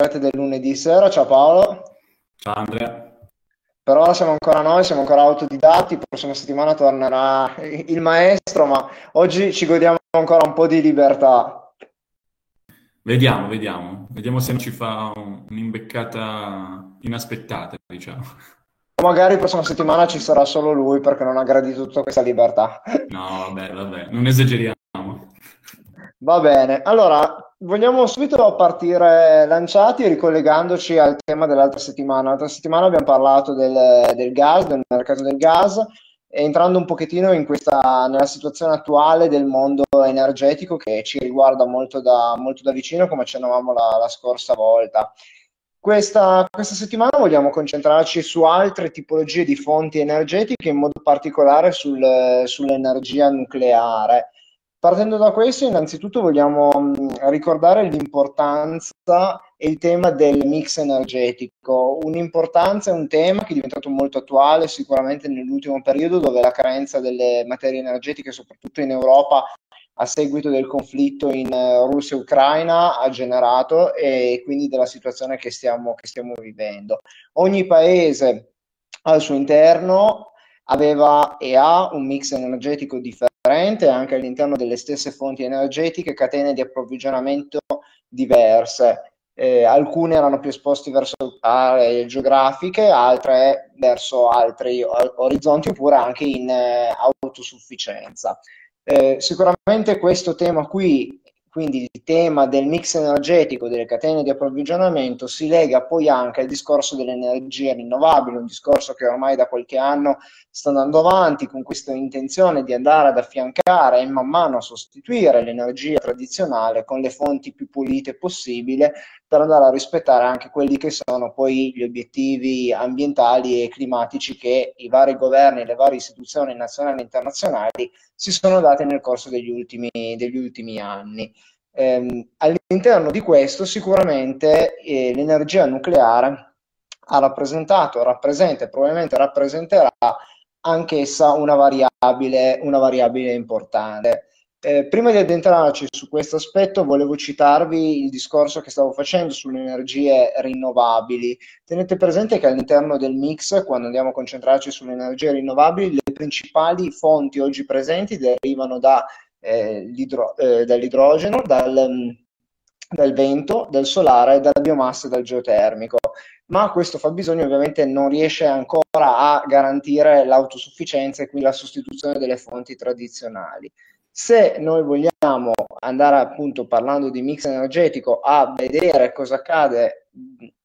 dirette del lunedì sera. Ciao Paolo. Ciao Andrea. Per ora siamo ancora noi, siamo ancora autodidatti, la prossima settimana tornerà il maestro, ma oggi ci godiamo ancora un po' di libertà. Vediamo, vediamo, vediamo se non ci fa un'imbeccata inaspettata, diciamo. Magari la prossima settimana ci sarà solo lui perché non ha gradito tutta questa libertà. No, vabbè, vabbè, non esageriamo. Va bene, allora vogliamo subito partire lanciati ricollegandoci al tema dell'altra settimana. L'altra settimana abbiamo parlato del, del gas, del mercato del gas, entrando un pochettino in questa, nella situazione attuale del mondo energetico che ci riguarda molto da, molto da vicino, come accennavamo la, la scorsa volta. Questa, questa, settimana vogliamo concentrarci su altre tipologie di fonti energetiche, in modo particolare sul, sull'energia nucleare. Partendo da questo, innanzitutto vogliamo ricordare l'importanza e il tema del mix energetico. Un'importanza e un tema che è diventato molto attuale sicuramente nell'ultimo periodo, dove la carenza delle materie energetiche, soprattutto in Europa, a seguito del conflitto in eh, Russia e Ucraina ha generato e quindi della situazione che stiamo, che stiamo vivendo. Ogni paese al suo interno aveva e ha un mix energetico differente anche all'interno delle stesse fonti energetiche, catene di approvvigionamento diverse. Eh, alcune erano più esposte verso aree geografiche, altre verso altri orizzonti oppure anche in eh, autosufficienza. Eh, sicuramente questo tema qui quindi il tema del mix energetico delle catene di approvvigionamento si lega poi anche al discorso delle energie rinnovabili, un discorso che ormai da qualche anno sta andando avanti con questa intenzione di andare ad affiancare e man mano a sostituire l'energia tradizionale con le fonti più pulite possibile per andare a rispettare anche quelli che sono poi gli obiettivi ambientali e climatici che i vari governi le varie istituzioni nazionali e internazionali si sono date nel corso degli ultimi, degli ultimi anni. Eh, all'interno di questo sicuramente eh, l'energia nucleare ha rappresentato, rappresenta e probabilmente rappresenterà anch'essa una variabile, una variabile importante. Eh, prima di addentrarci su questo aspetto, volevo citarvi il discorso che stavo facendo sulle energie rinnovabili. Tenete presente che all'interno del mix, quando andiamo a concentrarci sulle energie rinnovabili, le principali fonti oggi presenti derivano da, eh, eh, dall'idrogeno, dal, dal vento, dal solare, dalla biomassa e dal geotermico. Ma questo fabbisogno ovviamente non riesce ancora a garantire l'autosufficienza e quindi la sostituzione delle fonti tradizionali. Se noi vogliamo andare appunto parlando di mix energetico a vedere cosa accade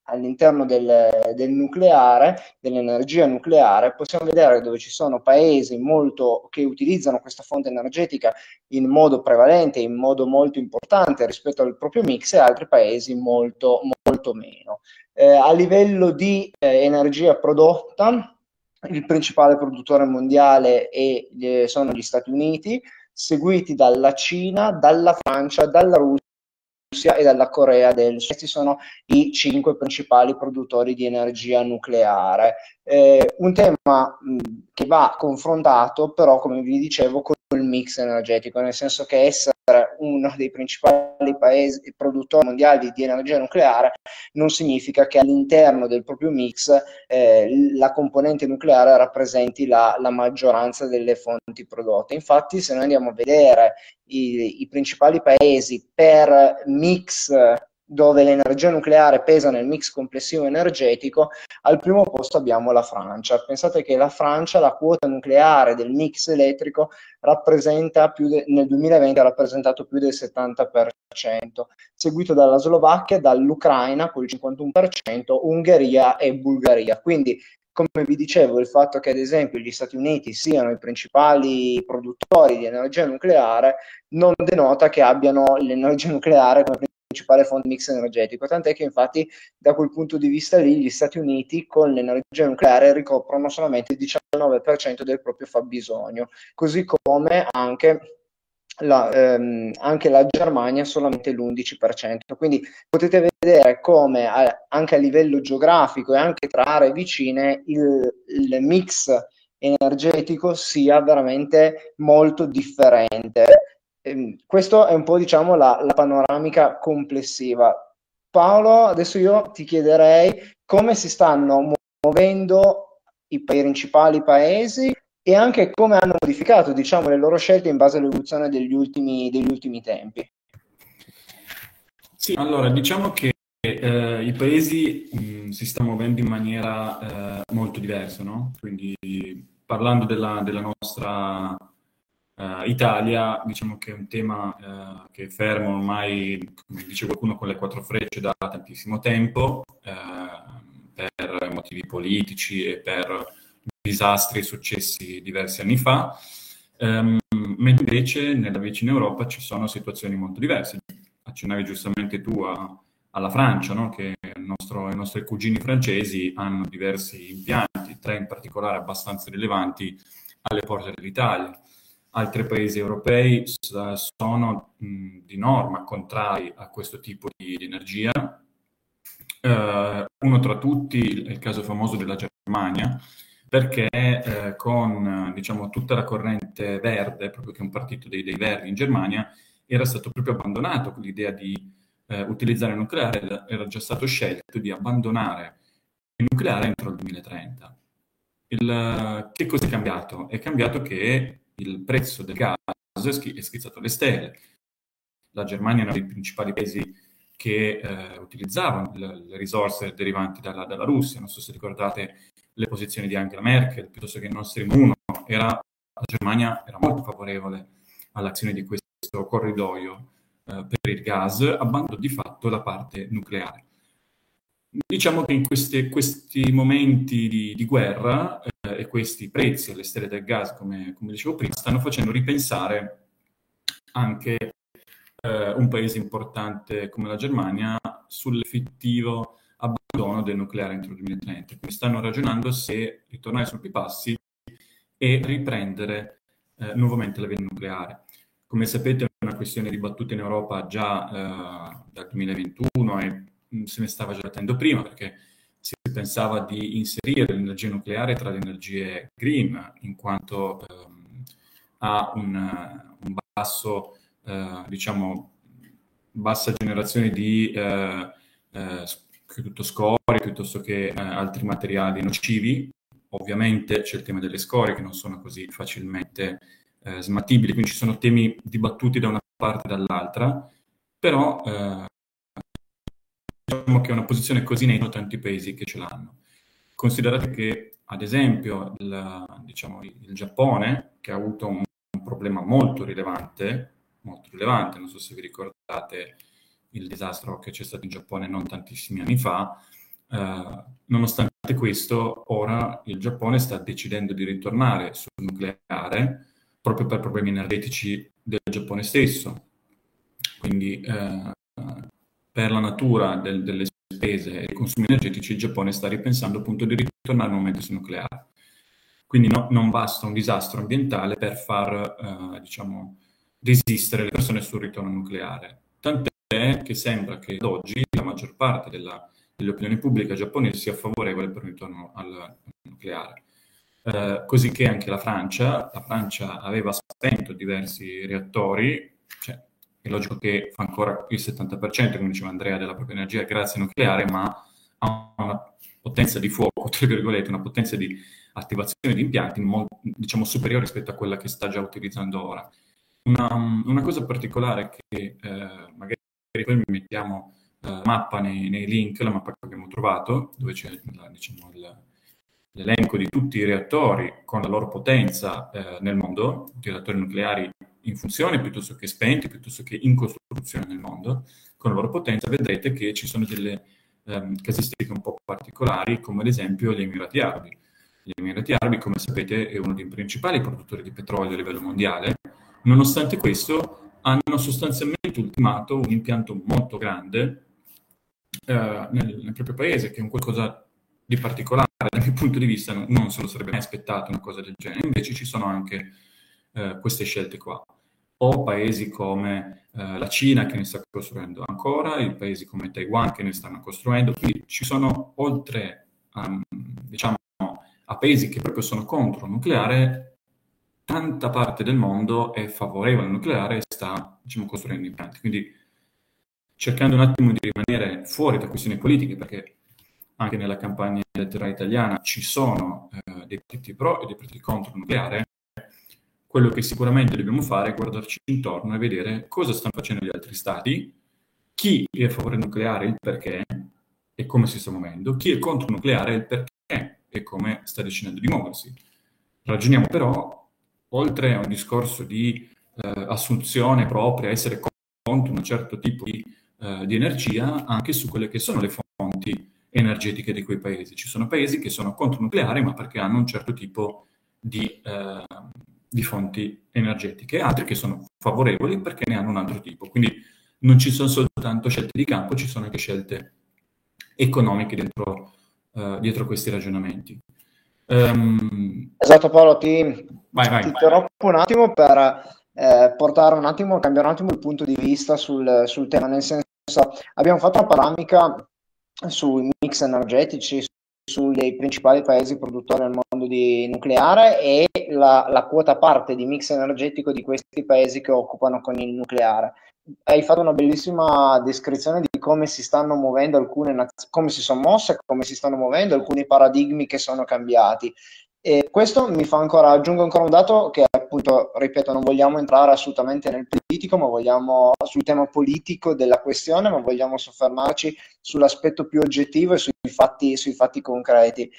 all'interno del, del, nucleare, dell'energia nucleare, possiamo vedere dove ci sono paesi molto, che utilizzano questa fonte energetica in modo prevalente, in modo molto importante rispetto al proprio mix e altri paesi molto, molto meno. Eh, a livello di eh, energia prodotta, il principale produttore mondiale è, eh, sono gli Stati Uniti, seguiti dalla Cina, dalla Francia, dalla Russia e dalla Corea del Sud. Questi sono i cinque principali produttori di energia nucleare. Eh, un tema mh, che va confrontato però, come vi dicevo, con il mix energetico, nel senso che essere uno dei principali paesi produttori mondiali di energia nucleare non significa che all'interno del proprio mix eh, la componente nucleare rappresenti la, la, maggioranza delle fonti prodotte. Infatti, se noi andiamo a vedere i, i principali paesi per mix dove l'energia nucleare pesa nel mix complessivo energetico, al primo posto abbiamo la Francia. Pensate che la Francia, la quota nucleare del mix elettrico, rappresenta più de- nel 2020 ha rappresentato più del 70%, seguito dalla Slovacchia, dall'Ucraina con il 51%, Ungheria e Bulgaria. Quindi come vi dicevo, il fatto che ad esempio gli Stati Uniti siano i principali produttori di energia nucleare non denota che abbiano l'energia nucleare come principale fonte mix energetico, tant'è che infatti da quel punto di vista lì gli Stati Uniti con l'energia nucleare ricoprono solamente il 19% del proprio fabbisogno, così come anche la, ehm, anche la Germania solamente l'11%. Quindi potete vedere come a, anche a livello geografico e anche tra aree vicine il, il mix energetico sia veramente molto differente. Ehm, questo è un po' diciamo la, la panoramica complessiva. Paolo, adesso io ti chiederei come si stanno muovendo i principali paesi e anche come hanno modificato diciamo, le loro scelte in base all'evoluzione degli ultimi, degli ultimi tempi. Sì, allora diciamo che eh, i paesi mh, si stanno muovendo in maniera eh, molto diversa, no? Quindi parlando della, della nostra Uh, Italia, diciamo che è un tema uh, che è fermo ormai, come dice qualcuno, con le quattro frecce da tantissimo tempo, uh, per motivi politici e per disastri successi diversi anni fa, um, mentre invece nella vicina Europa ci sono situazioni molto diverse. Accennavi giustamente tu a, alla Francia, no? che nostro, i nostri cugini francesi hanno diversi impianti, tre in particolare abbastanza rilevanti alle porte dell'Italia altri paesi europei sono di norma contrari a questo tipo di, energia. Uh, uno tra tutti è il caso famoso della Germania, perché eh, con diciamo, tutta la corrente verde, proprio che è un partito dei, dei verdi in Germania, era stato proprio abbandonato l'idea di eh, utilizzare il nucleare, era già stato scelto di abbandonare il nucleare entro il 2030. Il, che cosa è cambiato? È cambiato che il prezzo del gas è schizzato alle stelle. La Germania è uno dei principali paesi che eh, utilizzavano le, le, risorse derivanti dalla, dalla, Russia. Non so se ricordate le posizioni di Angela Merkel, piuttosto che Nord Stream 1. Era, la Germania era molto favorevole all'azione di questo corridoio eh, per il gas, abbandonando di fatto la parte nucleare. Diciamo che in queste, questi momenti di, di guerra eh, e questi prezzi alle stelle del gas, come, come, dicevo prima, stanno facendo ripensare anche eh, un paese importante come la Germania sull'effettivo abbandono del nucleare entro il 2030. Quindi stanno ragionando se ritornare sul passi e riprendere eh, nuovamente la via nucleare. Come sapete è una questione dibattuta in Europa già eh, dal 2021 e Mm, se ne stava già battendo prima perché si pensava di inserire l'energia nucleare tra le energie green in quanto ehm, ha un, un basso, eh, diciamo, bassa generazione di eh, eh, scorie piuttosto che eh, altri materiali nocivi. Ovviamente c'è il tema delle scorie che non sono così facilmente eh, smattibili, quindi ci sono temi dibattuti da una parte e dall'altra, però eh, diciamo che è una posizione così netta tanti paesi che ce l'hanno. Considerate che, ad esempio, il, diciamo, il Giappone, che ha avuto un, un, problema molto rilevante, molto rilevante, non so se vi ricordate il disastro che c'è stato in Giappone non tantissimi anni fa, eh, nonostante questo, ora il Giappone sta decidendo di ritornare sul nucleare proprio per problemi energetici del Giappone stesso. Quindi eh, per la natura del, delle spese e dei consumi energetici, il Giappone sta ripensando appunto di ritornare al momento sul nucleare. Quindi no, non basta un disastro ambientale per far, eh, diciamo, desistere le persone sul ritorno nucleare. Tant'è che sembra che ad oggi la maggior parte della, dell'opinione pubblica giapponese sia favorevole per il ritorno al, nucleare. Eh, così che anche la Francia, la Francia aveva spento diversi reattori, è logico che fa ancora il 70%, come diceva Andrea, della propria energia grazie al nucleare, ma ha una potenza di fuoco, tra virgolette, una potenza di attivazione di impianti diciamo, superiore rispetto a quella che sta già utilizzando ora. Una, una cosa particolare che eh, magari poi mi mettiamo uh, mappa nei, nei, link, la mappa che abbiamo trovato, dove c'è la, diciamo, il, l'elenco di tutti i reattori con la loro potenza eh, nel mondo, i reattori nucleari in funzione piuttosto che spenti, piuttosto che in costruzione nel mondo, con la loro potenza, vedrete che ci sono delle um, casistiche un po' particolari, come ad esempio gli Emirati Arabi. Gli Emirati Arabi, come sapete, è uno dei principali produttori di petrolio a livello mondiale. Nonostante questo, hanno sostanzialmente ultimato un impianto molto grande uh, nel, nel, proprio paese, che è un qualcosa di particolare dal mio punto di vista, non se lo sarebbe mai aspettato una cosa del genere. Invece ci sono anche uh, queste scelte qua o paesi come eh, la Cina che ne sta costruendo ancora, i paesi come Taiwan che ne stanno costruendo, quindi ci sono oltre um, diciamo, a paesi che proprio sono contro il nucleare, tanta parte del mondo è favorevole al nucleare e sta diciamo, costruendo impianti. Quindi cercando un attimo di rimanere fuori da questioni politiche, perché anche nella campagna elettorale italiana ci sono eh, dei partiti pro e dei partiti contro il nucleare, quello che sicuramente dobbiamo fare è guardarci intorno e vedere cosa stanno facendo gli altri stati, chi è a favore nucleare, il perché e come si sta muovendo, chi è contro nucleare, il perché e come sta decidendo di muoversi. Ragioniamo però, oltre a un discorso di eh, assunzione propria, essere contro un certo tipo di, eh, di energia, anche su quelle che sono le fonti energetiche di quei paesi. Ci sono paesi che sono contro nucleare, ma perché hanno un certo tipo di, eh, di fonti energetiche, altri che sono favorevoli perché ne hanno un altro tipo. Quindi non ci sono soltanto scelte di campo, ci sono anche scelte economiche dentro, uh, dietro questi ragionamenti. Um... Esatto Paolo, ti, vai, vai, ti interrompo un attimo per eh, portare un attimo, cambiare un attimo il punto di vista sul, sul tema, nel senso abbiamo fatto una panoramica sui mix energetici, sui principali paesi produttori al mondo di nucleare e la, la, quota parte di mix energetico di questi paesi che occupano con il nucleare. Hai fatto una bellissima descrizione di come si stanno muovendo alcune nazioni, come si sono mosse, come si stanno muovendo alcuni paradigmi che sono cambiati. E questo mi fa ancora, aggiungo ancora un dato che appunto, ripeto, non vogliamo entrare assolutamente nel politico, ma vogliamo sul tema politico della questione, ma vogliamo soffermarci sull'aspetto più oggettivo e sui fatti, sui fatti concreti.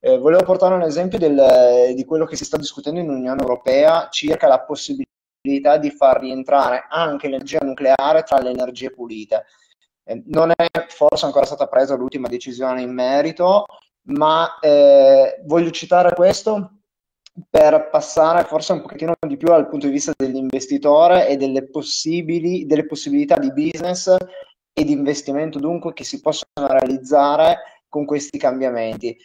Eh, volevo portare un esempio del, di quello che si sta discutendo in Unione Europea circa la possibilità di far rientrare anche l'energia nucleare tra le energie pulite. Eh, non è forse ancora stata presa l'ultima decisione in merito, ma eh, voglio citare questo per passare forse un pochettino di più dal punto di vista dell'investitore e delle, possibili, delle possibilità di business e di investimento dunque che si possono realizzare con questi cambiamenti.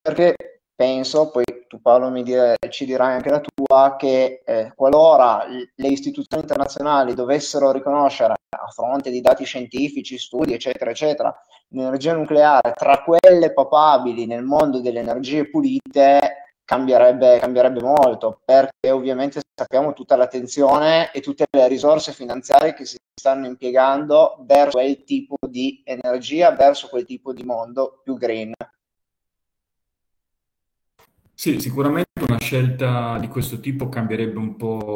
Perché penso, poi tu Paolo dire, ci dirai anche la tua, che eh, qualora le istituzioni internazionali dovessero riconoscere a fronte di dati scientifici, studi, eccetera, eccetera, l'energia nucleare tra quelle papabili nel mondo delle energie pulite, cambierebbe, cambierebbe molto, perché ovviamente sappiamo tutta l'attenzione e tutte le risorse finanziarie che si stanno impiegando verso quel tipo di energia, verso quel tipo di mondo più green. Sì, sicuramente una scelta di questo tipo cambierebbe un po'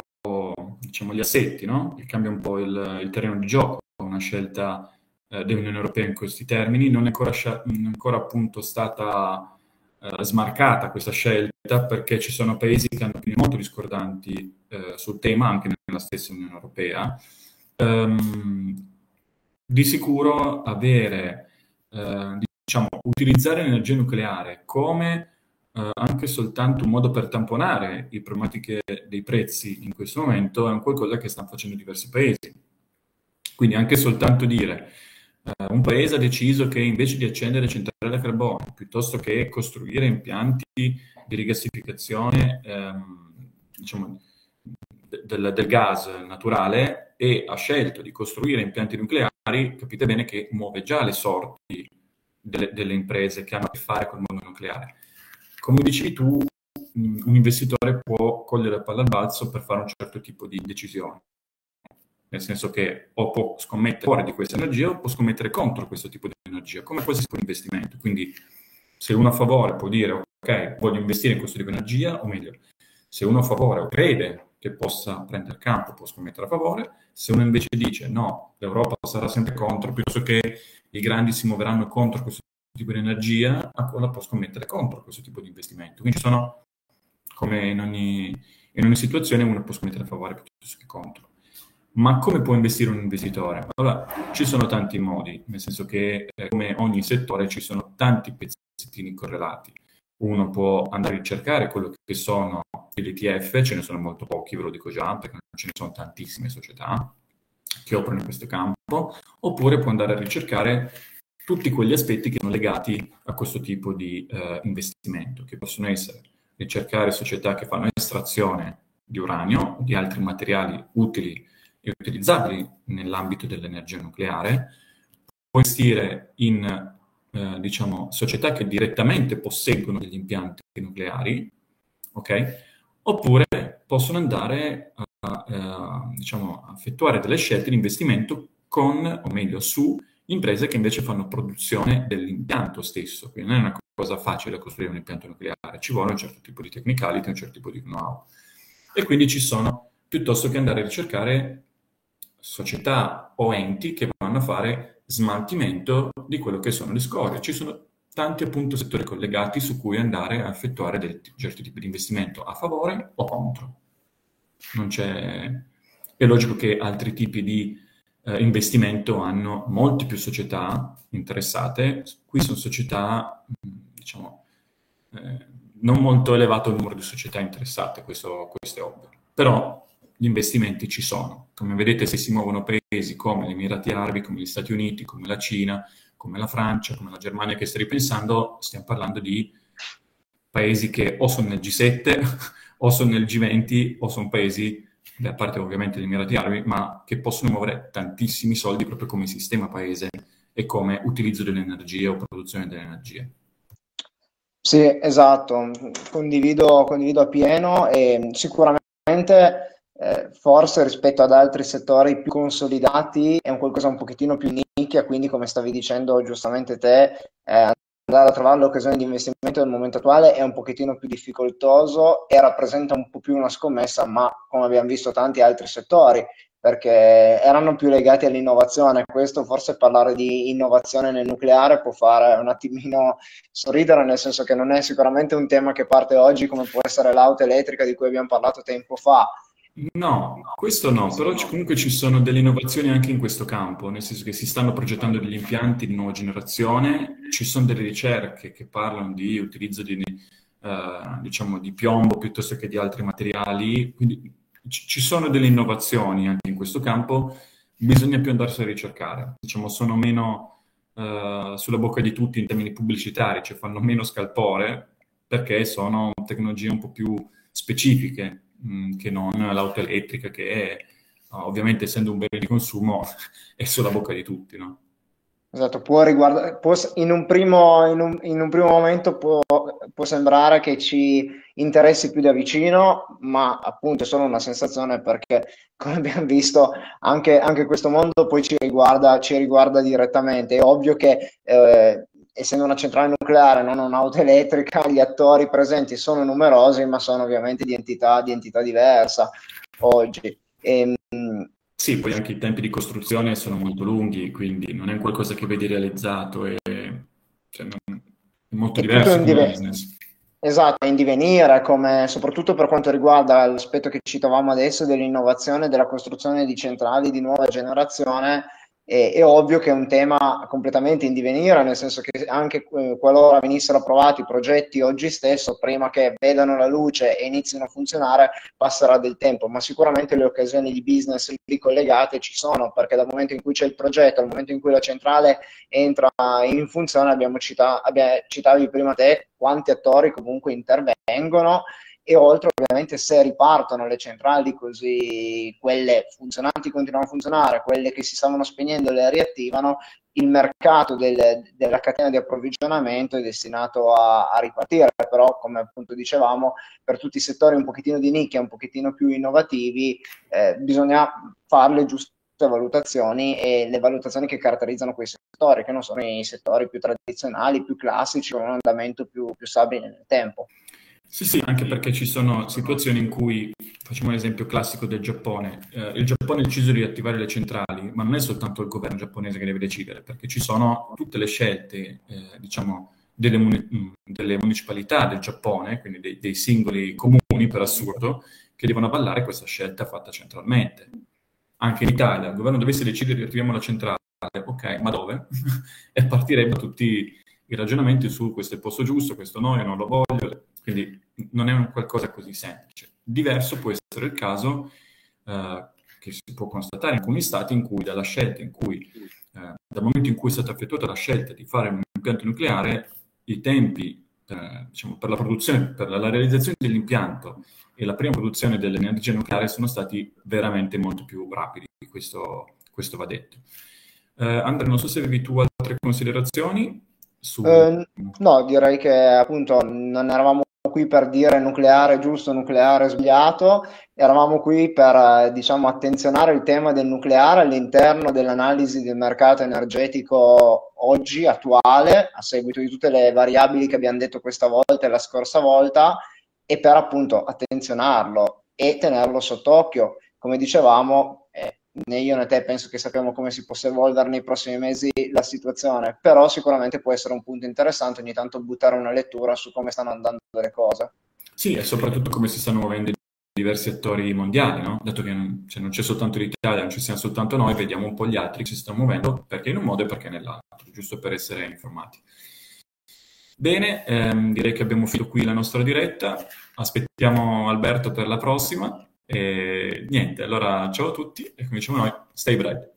diciamo, gli assetti, no? cambia un po' il, il terreno di gioco, una scelta eh, dell'Unione Europea in questi termini, non è ancora, è ancora appunto stata eh, smarcata questa scelta perché ci sono paesi che hanno opinioni molto discordanti eh, sul tema, anche nella stessa Unione Europea. Um, di sicuro avere, eh, diciamo, utilizzare l'energia nucleare come Uh, anche soltanto un modo per tamponare le problematiche dei prezzi in questo momento è un qualcosa che stanno facendo diversi paesi. Quindi anche soltanto dire uh, un paese ha deciso che invece di accendere centrali a carbone, piuttosto che costruire impianti di rigassificazione um, diciamo, del, del, gas naturale e ha scelto di costruire impianti nucleari, capite bene che muove già le sorti delle, delle imprese che hanno a che fare con il mondo nucleare come dicevi tu, un investitore può cogliere la palla al balzo per fare un certo tipo di decisione. Nel senso che o può scommettere fuori di questa energia o può scommettere contro questo tipo di energia, come qualsiasi investimento. Quindi se uno a favore può dire ok, voglio investire in questo tipo di energia, o meglio, se uno a favore o crede che possa prendere campo, può scommettere a favore, se uno invece dice no, l'Europa sarà sempre contro, piuttosto che i grandi si muoveranno contro questo tipo di energia, la può scommettere contro questo tipo di investimento. Quindi ci sono, come in ogni, in ogni situazione, uno può scommettere a favore piuttosto che contro. Ma come può investire un investitore? Allora, ci sono tanti modi, nel senso che eh, come ogni settore ci sono tanti pezzettini correlati. Uno può andare a ricercare quello che sono gli ETF, ce ne sono molto pochi, ve lo dico già, perché non ce ne sono tantissime società che operano in questo campo, oppure può andare a ricercare tutti quegli aspetti che sono legati a questo tipo di uh, investimento, che possono essere ricercare società che fanno estrazione di uranio, di altri materiali utili e utilizzabili nell'ambito dell'energia nucleare, può investire in uh, diciamo, società che direttamente posseggono degli impianti nucleari, ok? Oppure possono andare a, a, diciamo, a effettuare delle scelte di investimento con, o meglio, su imprese che invece fanno produzione dell'impianto stesso. Quindi non è una cosa facile costruire un impianto nucleare, ci vuole un certo tipo di technicality, un certo tipo di know-how. E quindi ci sono, piuttosto che andare a ricercare società o enti che vanno a fare smaltimento di quello che sono le scorie. Ci sono tanti appunto settori collegati su cui andare a effettuare dei certi tipi di investimento a favore o contro. Non c'è... È logico che altri tipi di eh, investimento hanno molte più società interessate. Qui sono società, diciamo, eh, non molto elevato il numero di società interessate, questo, questo è ovvio. Però gli investimenti ci sono. Come vedete, se si muovono paesi come gli Emirati Arabi, come gli Stati Uniti, come la Cina, come la Francia, come la Germania che sta ripensando, stiamo parlando di paesi che o sono nel G7 o sono nel G20 o sono paesi, a parte ovviamente gli Emirati Arabi, ma che possono muovere tantissimi soldi proprio come sistema paese e come utilizzo delle energie o produzione delle energie. Sì, esatto, condivido, condivido appieno e sicuramente eh, forse rispetto ad altri settori più consolidati è un qualcosa un pochettino più nicchia, quindi come stavi dicendo giustamente te, eh, andare a trovare l'occasione di investimento nel momento attuale è un pochettino più difficoltoso e rappresenta un po' più una scommessa, ma come abbiamo visto tanti altri settori, perché erano più legati all'innovazione. Questo forse parlare di innovazione nel nucleare può fare un attimino sorridere, nel senso che non è sicuramente un tema che parte oggi come può essere l'auto elettrica di cui abbiamo parlato tempo fa, No, questo no, però comunque ci sono delle innovazioni anche in questo campo, nel senso che si stanno progettando degli impianti di nuova generazione, ci sono delle ricerche che parlano di utilizzo di, eh, diciamo, di piombo piuttosto che di altri materiali, quindi ci ci sono delle innovazioni anche in questo campo, bisogna più andarsi a ricercare, diciamo, sono meno eh, sulla bocca di tutti in termini pubblicitari, cioè fanno meno scalpore perché sono tecnologie un po' più specifiche mh, che non l'auto elettrica che è, ovviamente essendo un bene di consumo è sulla bocca di tutti, no? Esatto, può riguardare, può, in, un primo, in, un, in un primo momento può, può, sembrare che ci interessi più da vicino, ma appunto è solo una sensazione perché, come abbiamo visto, anche, anche questo mondo poi ci riguarda, ci riguarda direttamente. È ovvio che eh, essendo una centrale nucleare, non un'auto elettrica, gli attori presenti sono numerosi, ma sono ovviamente di entità, di entità diversa oggi. E, ehm, sì, poi anche i tempi di costruzione sono molto lunghi, quindi non è qualcosa che vedi realizzato, è, cioè, non, è molto è diverso come diven- business. Esatto, è in divenire, come, soprattutto per quanto riguarda l'aspetto che citavamo adesso dell'innovazione, della costruzione di centrali di nuova generazione, è, è, ovvio che è un tema completamente in divenire, nel senso che anche eh, qualora venissero approvati i progetti oggi stesso, prima che vedano la luce e inizino a funzionare, passerà del tempo, ma sicuramente le occasioni di business lì collegate ci sono, perché dal momento in cui c'è il progetto, al momento in cui la centrale entra in funzione, abbiamo citato, abbiamo, citavi prima te quanti attori comunque intervengono e oltre ovviamente se ripartono le centrali così quelle funzionanti continuano a funzionare, quelle che si stavano spegnendo le riattivano, il mercato del, della catena di approvvigionamento è destinato a, a, ripartire, però come appunto dicevamo per tutti i settori un pochettino di nicchia, un pochettino più innovativi, eh, bisogna fare le giuste valutazioni e le valutazioni che caratterizzano quei settori, che non sono i settori più tradizionali, più classici, con un andamento più, più stabile nel tempo. Sì, sì, anche perché ci sono situazioni in cui, facciamo l'esempio classico del Giappone, eh, il Giappone ha deciso di riattivare le centrali, ma non è soltanto il governo giapponese che deve decidere, perché ci sono tutte le scelte, eh, diciamo, delle, muni- mm, delle, municipalità del Giappone, quindi dei, dei, singoli comuni, per assurdo, che devono avallare questa scelta fatta centralmente. Anche in Italia, il governo dovesse decidere di riattiviamo la centrale, ok, ma dove? e partirebbero tutti i ragionamenti su questo è il posto giusto, questo no, io non lo voglio, quindi non è un qualcosa così semplice. Diverso può essere il caso eh, che si può constatare in alcuni stati in cui dalla scelta in cui, eh, dal momento in cui è stata effettuata la scelta di fare un impianto nucleare, i tempi eh, diciamo, per la produzione, per la realizzazione dell'impianto e la prima produzione dell'energia nucleare sono stati veramente molto più rapidi, questo, questo va detto. Eh, Andrea, non so se avevi tu altre considerazioni su... Eh, no, direi che appunto non eravamo qui per dire nucleare giusto, nucleare sbagliato, eravamo qui per diciamo, attenzionare il tema del nucleare all'interno dell'analisi del mercato energetico oggi, attuale, a seguito di tutte le variabili che abbiamo detto questa volta e la scorsa volta, e per appunto attenzionarlo e tenerlo sott'occhio. Come dicevamo, eh, né io né te penso che sappiamo come si possa evolvere nei prossimi mesi la situazione, però sicuramente può essere un punto interessante ogni tanto buttare una lettura su come stanno andando le cose. Sì, e soprattutto come si stanno muovendo diversi attori mondiali, no? Dato che non, cioè, non c'è soltanto l'Italia, non ci siamo soltanto noi, vediamo un po' gli altri che si stanno muovendo, perché in un modo e perché nell'altro, giusto per essere informati. Bene, ehm, direi che abbiamo finito qui la nostra diretta, aspettiamo Alberto per la prossima e niente, allora ciao a tutti e come diciamo noi, stay bread.